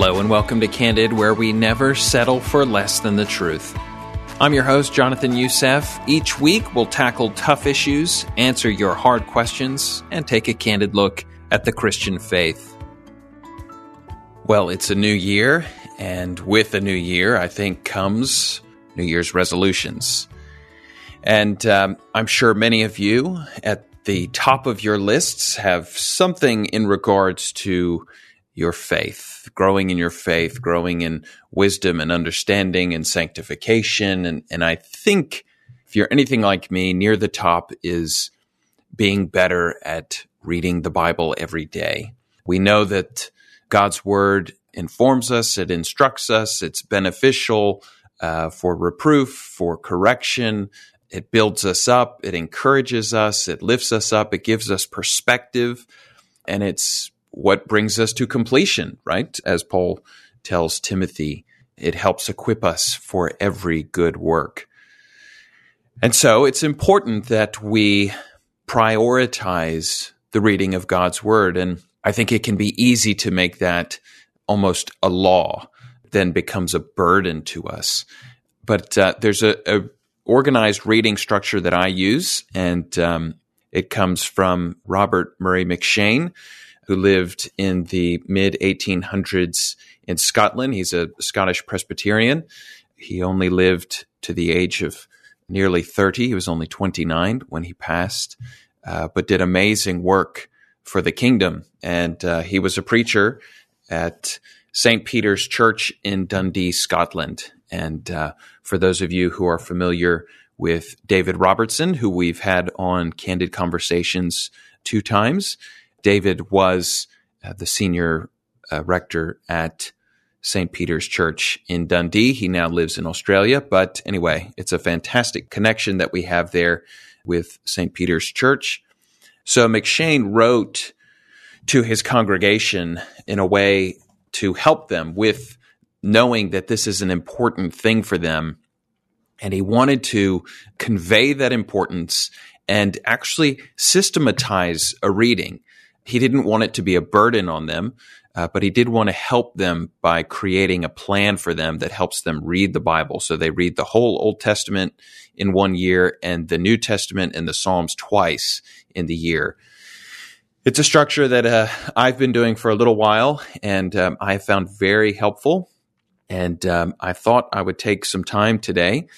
Hello, and welcome to Candid, where we never settle for less than the truth. I'm your host, Jonathan Youssef. Each week, we'll tackle tough issues, answer your hard questions, and take a candid look at the Christian faith. Well, it's a new year, and with a new year, I think comes New Year's resolutions. And um, I'm sure many of you at the top of your lists have something in regards to your faith, growing in your faith, growing in wisdom and understanding and sanctification. And, and I think if you're anything like me, near the top is being better at reading the Bible every day. We know that God's word informs us, it instructs us, it's beneficial uh, for reproof, for correction. It builds us up, it encourages us, it lifts us up, it gives us perspective, and it's what brings us to completion, right? As Paul tells Timothy, it helps equip us for every good work. And so it's important that we prioritize the reading of God's word. And I think it can be easy to make that almost a law, then becomes a burden to us. But uh, there's a, a, organized reading structure that I use, and um, it comes from Robert Murray M'Cheyne, who lived in the mid 1800s in Scotland. He's a Scottish Presbyterian. He only lived to the age of nearly 30. He was only 29 when he passed, uh, but did amazing work for the kingdom. And uh, he was a preacher at St. Peter's Church in Dundee, Scotland. And uh, for those of you who are familiar with David Robertson, who we've had on Candid Conversations two times, David was uh, the senior uh, rector at St. Peter's Church in Dundee. He now lives in Australia. But anyway, it's a fantastic connection that we have there with St. Peter's Church. So M'Cheyne wrote to his congregation in a way to help them with knowing that this is an important thing for them. And he wanted to convey that importance and actually systematize a reading. He didn't want it to be a burden on them, uh, but he did want to help them by creating a plan for them that helps them read the Bible. So they read the whole Old Testament in one year and the New Testament and the Psalms twice in the year. It's a structure that uh, I've been doing for a little while and um, I found very helpful. And um, I thought I would take some time today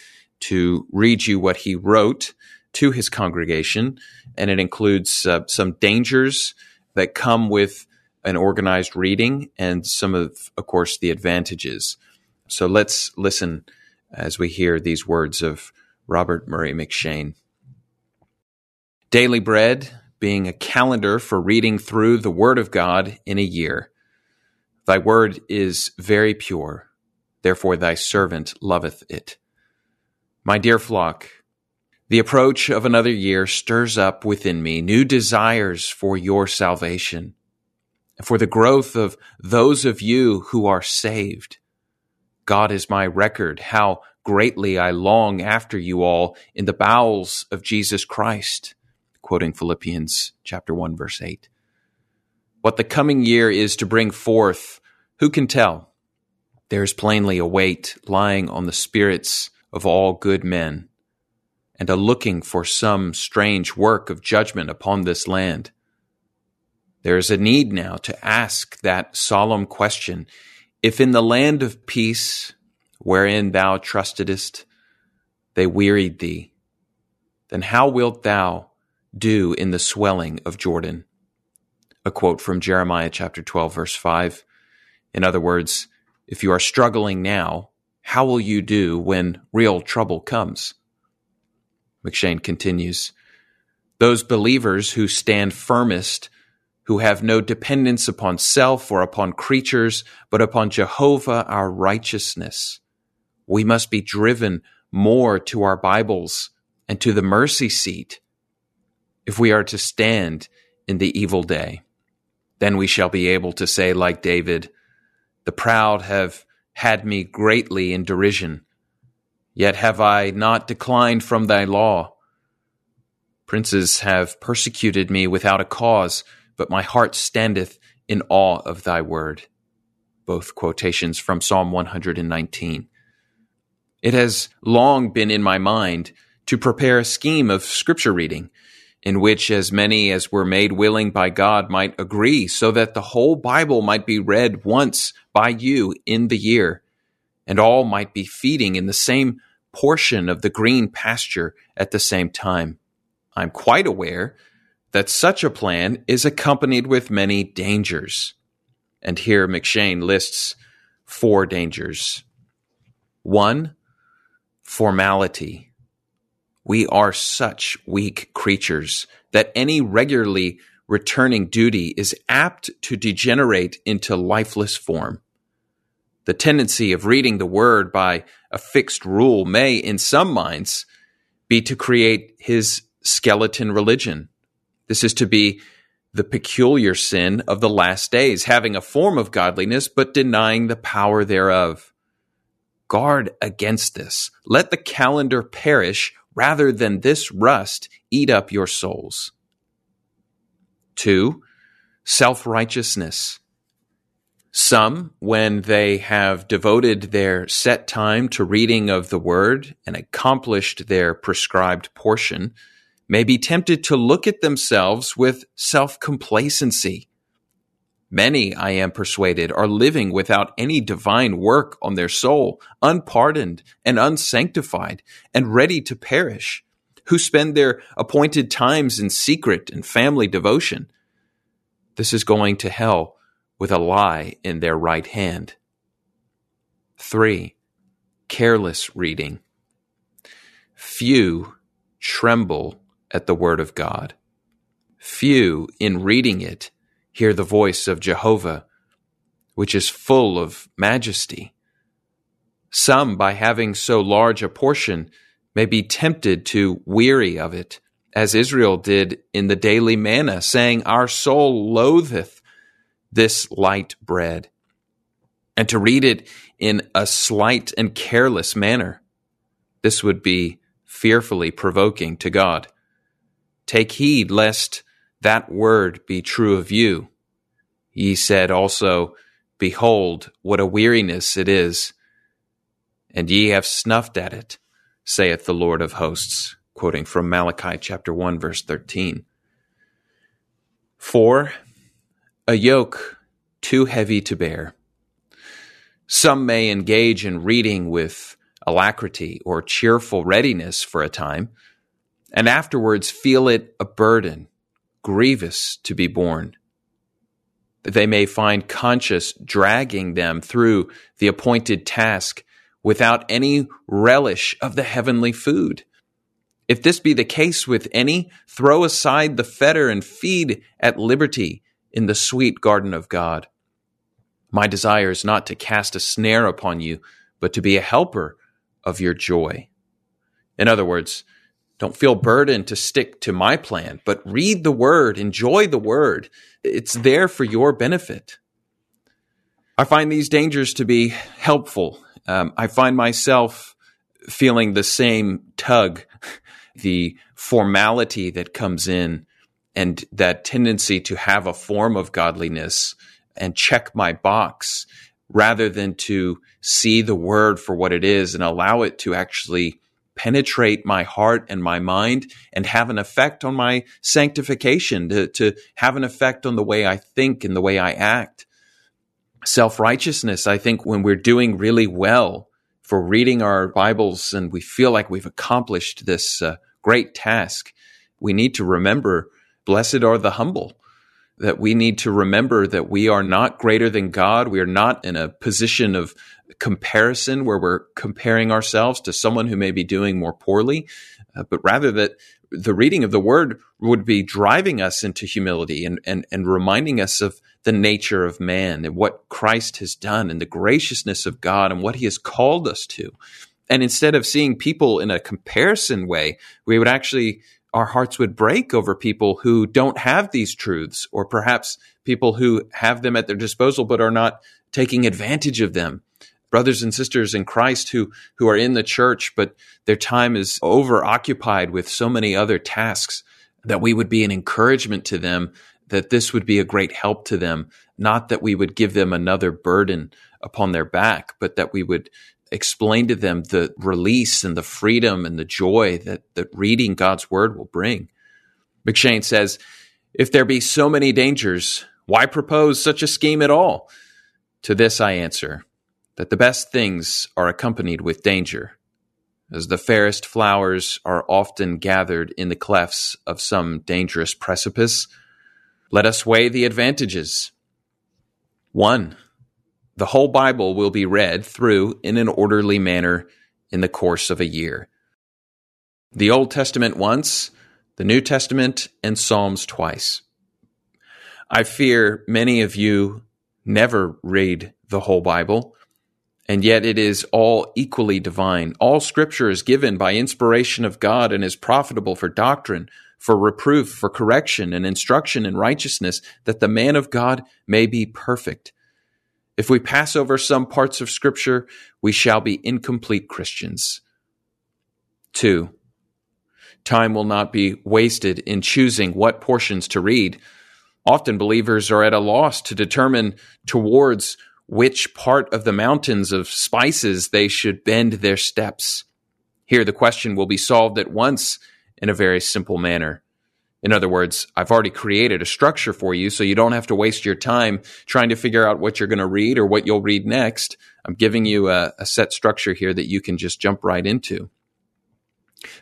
to read you what he wrote to his congregation. And it includes uh, some dangers that come with an organized reading and some of, of course, the advantages. So let's listen as we hear these words of Robert Murray M'Cheyne. Daily bread being a calendar for reading through the Word of God in a year. Thy word is very pure, therefore thy servant loveth it. My dear flock, the approach of another year stirs up within me new desires for your salvation, for the growth of those of you who are saved. God is my record, how greatly I long after you all in the bowels of Jesus Christ quoting Philippians chapter 1 verse 8. What the coming year is to bring forth, who can tell? There is plainly a weight lying on the spirits of all good men, and a looking for some strange work of judgment upon this land. There is a need now to ask that solemn question if in the land of peace, wherein thou trustedest, they wearied thee, then how wilt thou do in the swelling of Jordan. A quote from Jeremiah chapter 12, verse 5. In other words, if you are struggling now, how will you do when real trouble comes? M'Cheyne continues Those believers who stand firmest, who have no dependence upon self or upon creatures, but upon Jehovah our righteousness. We must be driven more to our Bibles and to the mercy seat if we are to stand in the evil day. Then we shall be able to say, like David, The proud have had me greatly in derision, yet have I not declined from thy law. Princes have persecuted me without a cause, but my heart standeth in awe of thy word. both quotations from Psalm 119. It has long been in my mind to prepare a scheme of scripture reading in which as many as were made willing by God might agree, so that the whole Bible might be read once by you in the year, and all might be feeding in the same portion of the green pasture at the same time. I'm quite aware that such a plan is accompanied with many dangers. And here M'Cheyne lists four dangers. One, formality we are such weak creatures that any regularly returning duty is apt to degenerate into lifeless form. The tendency of reading the word by a fixed rule may, in some minds, be to create his skeleton religion. This is to be the peculiar sin of the last days, having a form of godliness but denying the power thereof. Guard against this. Let the calendar perish rather than this rust eat up your souls. Two, self righteousness. Some, when they have devoted their set time to reading of the word and accomplished their prescribed portion, may be tempted to look at themselves with self complacency Many, I am persuaded, are living without any divine work on their soul, unpardoned and unsanctified, and ready to perish, who spend their appointed times in secret and family devotion. This is going to hell with a lie in their right hand. 3. Careless reading. Few tremble at the word of God. Few, in reading it, hear the voice of Jehovah, which is full of majesty. Some, by having so large a portion, may be tempted to weary of it, as Israel did in the daily manna, saying, Our soul loatheth this light bread. And to read it in a slight and careless manner, this would be fearfully provoking to God. Take heed lest that word be true of you. Ye said also, Behold, what a weariness it is, and ye have snuffed at it, saith the Lord of hosts, quoting from Malachi chapter 1, verse 13. Four, a yoke too heavy to bear. Some may engage in reading with alacrity or cheerful readiness for a time, and afterwards feel it a burden grievous to be borne. They may find conscience dragging them through the appointed task without any relish of the heavenly food. If this be the case with any, throw aside the fetter and feed at liberty in the sweet garden of God. My desire is not to cast a snare upon you, but to be a helper of your joy. In other words, don't feel burdened to stick to my plan, but read the word, enjoy the word. It's there for your benefit. I find these dangers to be helpful. Um, I find myself feeling the same tug, the formality that comes in, and that tendency to have a form of godliness and check my box rather than to see the word for what it is and allow it to actually penetrate my heart and my mind and have an effect on my sanctification, to, to have an effect on the way I think and the way I act. Self righteousness, I think when we're doing really well for reading our Bibles and we feel like we've accomplished this uh, great task, we need to remember blessed are the humble that we need to remember that we are not greater than God. We are not in a position of comparison where we're comparing ourselves to someone who may be doing more poorly, uh, but rather that the reading of the word would be driving us into humility and, and, and reminding us of the nature of man and what Christ has done and the graciousness of God and what he has called us to. And instead of seeing people in a comparison way, we would actually, our hearts would break over people who don't have these truths, or perhaps people who have them at their disposal but are not taking advantage of them. Brothers and sisters in Christ who who are in the church, but their time is over occupied with so many other tasks that we would be an encouragement to them that this would be a great help to them, not that we would give them another burden upon their back, but that we would explain to them the release and the freedom and the joy that, that reading God's word will bring. M'Cheyne says, if there be so many dangers, why propose such a scheme at all? To this I answer that the best things are accompanied with danger, as the fairest flowers are often gathered in the clefts of some dangerous precipice. Let us weigh the advantages. One, the whole Bible will be read through in an orderly manner in the course of a year. The Old Testament once, the New Testament and Psalms twice. I fear many of you never read the whole Bible, and yet it is all equally divine. All scripture is given by inspiration of God and is profitable for doctrine, for reproof, for correction, and instruction in righteousness, that the man of God may be perfect if we pass over some parts of Scripture, we shall be incomplete Christians. Two, time will not be wasted in choosing what portions to read. Often believers are at a loss to determine towards which part of the mountains of spices they should bend their steps. Here, the question will be solved at once in a very simple manner. In other words, I've already created a structure for you so you don't have to waste your time trying to figure out what you're going to read or what you'll read next. I'm giving you a, a, set structure here that you can just jump right into.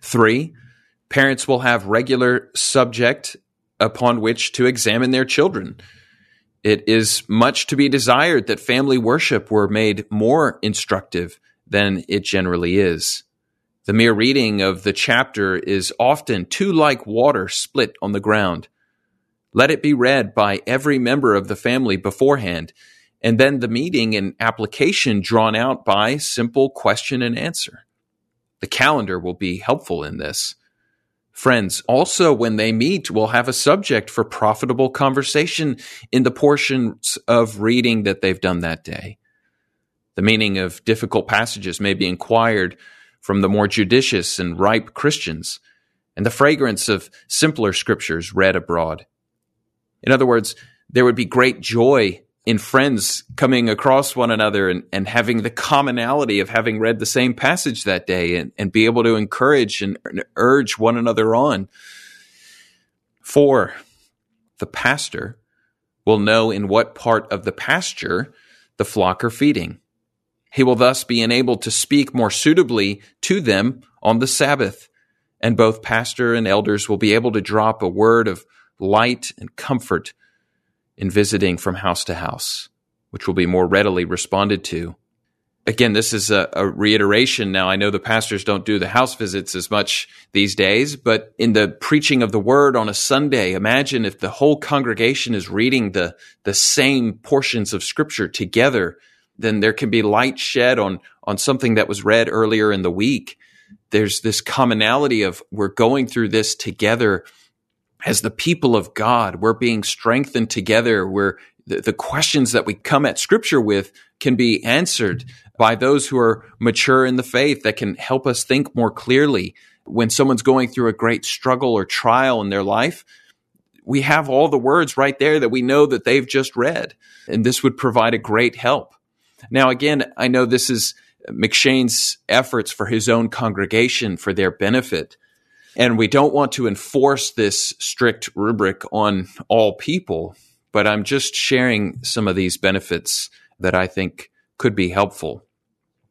Three, parents will have regular subject upon which to examine their children. It is much to be desired that family worship were made more instructive than it generally is. The mere reading of the chapter is often too like water split on the ground. Let it be read by every member of the family beforehand, and then the meeting and application drawn out by simple question and answer. The calendar will be helpful in this. Friends, also when they meet, will have a subject for profitable conversation in the portions of reading that they've done that day. The meaning of difficult passages may be inquired from the more judicious and ripe Christians, and the fragrance of simpler scriptures read abroad. In other words, there would be great joy in friends coming across one another and, and having the commonality of having read the same passage that day and, and be able to encourage and, urge one another on. Four, the pastor will know in what part of the pasture the flock are feeding. He will thus be enabled to speak more suitably to them on the Sabbath. And both pastor and elders will be able to drop a word of light and comfort in visiting from house to house, which will be more readily responded to. Again, this is a, a, reiteration. Now, I know the pastors don't do the house visits as much these days, but in the preaching of the word on a Sunday, imagine if the whole congregation is reading the, the same portions of scripture together then there can be light shed on on something that was read earlier in the week. There's this commonality of we're going through this together as the people of God. We're being strengthened together. We're the, the questions that we come at scripture with can be answered by those who are mature in the faith that can help us think more clearly. When someone's going through a great struggle or trial in their life, we have all the words right there that we know that they've just read. And this would provide a great help. Now, again, I know this is M'Cheyne's efforts for his own congregation for their benefit. And we don't want to enforce this strict rubric on all people, but I'm just sharing some of these benefits that I think could be helpful.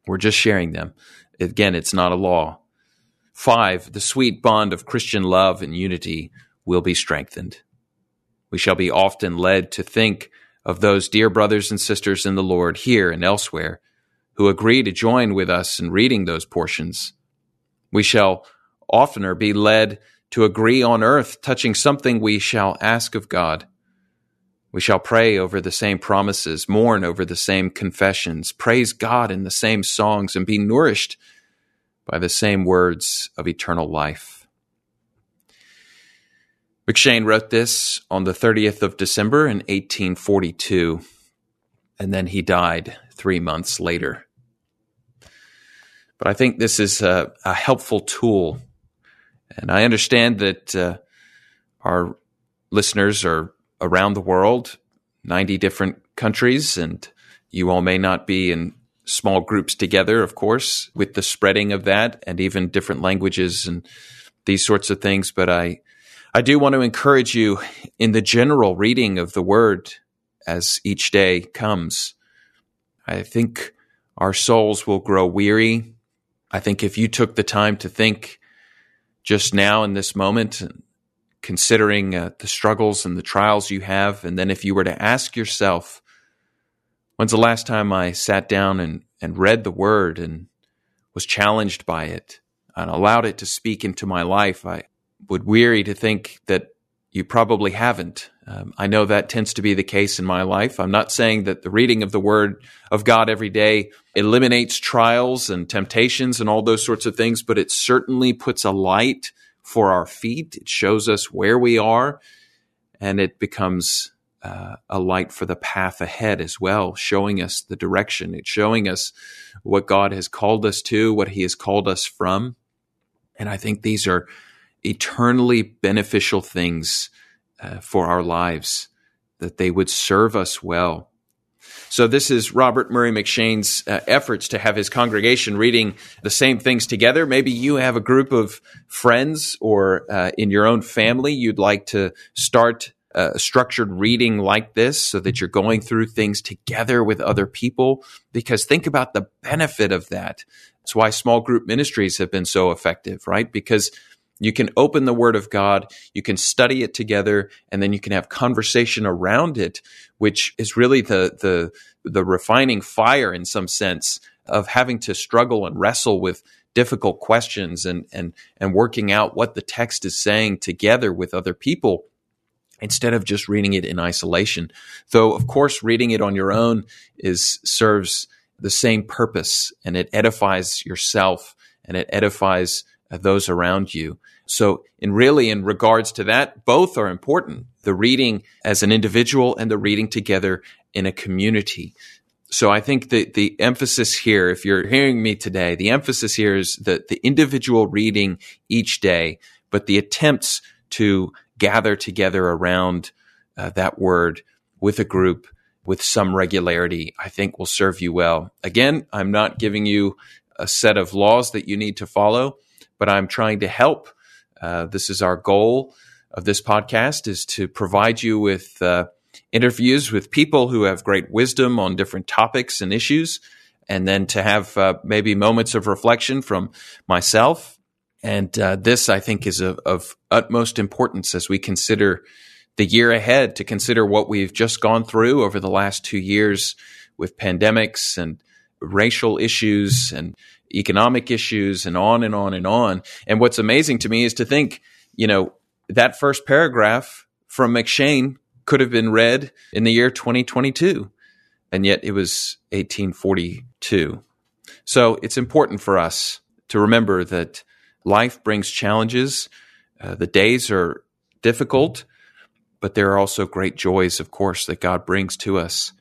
We're just sharing them. Again, it's not a law. Five, the sweet bond of Christian love and unity will be strengthened. We shall be often led to think of those dear brothers and sisters in the Lord here and elsewhere who agree to join with us in reading those portions. We shall oftener be led to agree on earth touching something we shall ask of God. We shall pray over the same promises, mourn over the same confessions, praise God in the same songs, and be nourished by the same words of eternal life. M'Cheyne wrote this on the 30th of December in 1842, and then he died three months later. But I think this is a, a helpful tool, and I understand that uh, our listeners are around the world, 90 different countries, and you all may not be in small groups together, of course, with the spreading of that and even different languages and these sorts of things. But I, I do want to encourage you in the general reading of the word as each day comes. I think our souls will grow weary. I think if you took the time to think just now in this moment, considering uh, the struggles and the trials you have, and then if you were to ask yourself, when's the last time I sat down and, and read the word and was challenged by it and allowed it to speak into my life? I would weary to think that you probably haven't. Um, I know that tends to be the case in my life. I'm not saying that the reading of the Word of God every day eliminates trials and temptations and all those sorts of things, but it certainly puts a light for our feet. It shows us where we are, and it becomes uh, a light for the path ahead as well, showing us the direction. It's showing us what God has called us to, what He has called us from. And I think these are eternally beneficial things uh, for our lives, that they would serve us well. So, this is Robert Murray M'Cheyne's uh, efforts to have his congregation reading the same things together. Maybe you have a group of friends or uh, in your own family you'd like to start a structured reading like this so that you're going through things together with other people. Because think about the benefit of that. That's why small group ministries have been so effective, right? Because you can open the Word of God, you can study it together, and then you can have conversation around it, which is really the the the refining fire in some sense of having to struggle and wrestle with difficult questions and and and working out what the text is saying together with other people instead of just reading it in isolation. Though of course reading it on your own is serves the same purpose and it edifies yourself and it edifies those around you. So, in really, in regards to that, both are important the reading as an individual and the reading together in a community. So, I think that the emphasis here, if you're hearing me today, the emphasis here is that the individual reading each day, but the attempts to gather together around uh, that word with a group with some regularity, I think will serve you well. Again, I'm not giving you a set of laws that you need to follow but I'm trying to help. Uh, this is our goal of this podcast is to provide you with uh, interviews with people who have great wisdom on different topics and issues, and then to have uh, maybe moments of reflection from myself. And uh, this, I think, is of, of utmost importance as we consider the year ahead, to consider what we've just gone through over the last two years with pandemics and racial issues and economic issues and on and on and on. And what's amazing to me is to think, you know, that first paragraph from M'Cheyne could have been read in the year 2022, and yet it was 1842. So it's important for us to remember that life brings challenges. Uh, the days are difficult, but there are also great joys, of course, that God brings to us.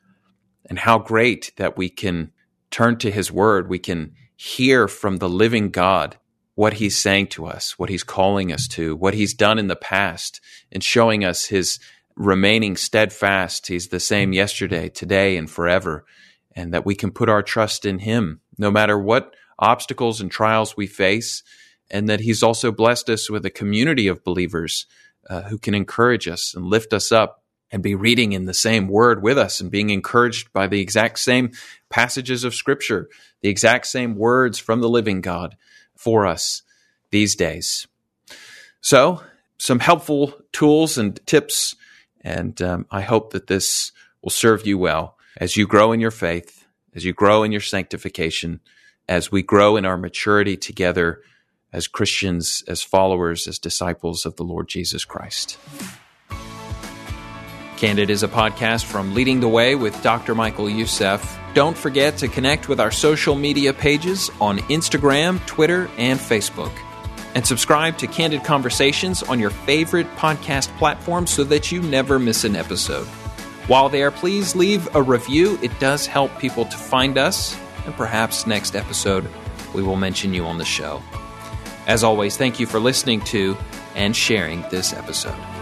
And how great that we can turn to His Word, we can hear from the living God what he's saying to us, what he's calling us to, what he's done in the past, and showing us his remaining steadfast. He's the same yesterday, today, and forever, and that we can put our trust in him no matter what obstacles and trials we face, and that he's also blessed us with a community of believers uh, who can encourage us and lift us up and be reading in the same word with us and being encouraged by the exact same passages of scripture, the exact same words from the living God for us these days. So, some helpful tools and tips, and um, I hope that this will serve you well as you grow in your faith, as you grow in your sanctification, as we grow in our maturity together as Christians, as followers, as disciples of the Lord Jesus Christ. Candid is a podcast from Leading the Way with Dr. Michael Youssef. Don't forget to connect with our social media pages on Instagram, Twitter, and Facebook. And subscribe to Candid Conversations on your favorite podcast platform so that you never miss an episode. While there, please leave a review. It does help people to find us, and perhaps next episode we will mention you on the show. As always, thank you for listening to and sharing this episode.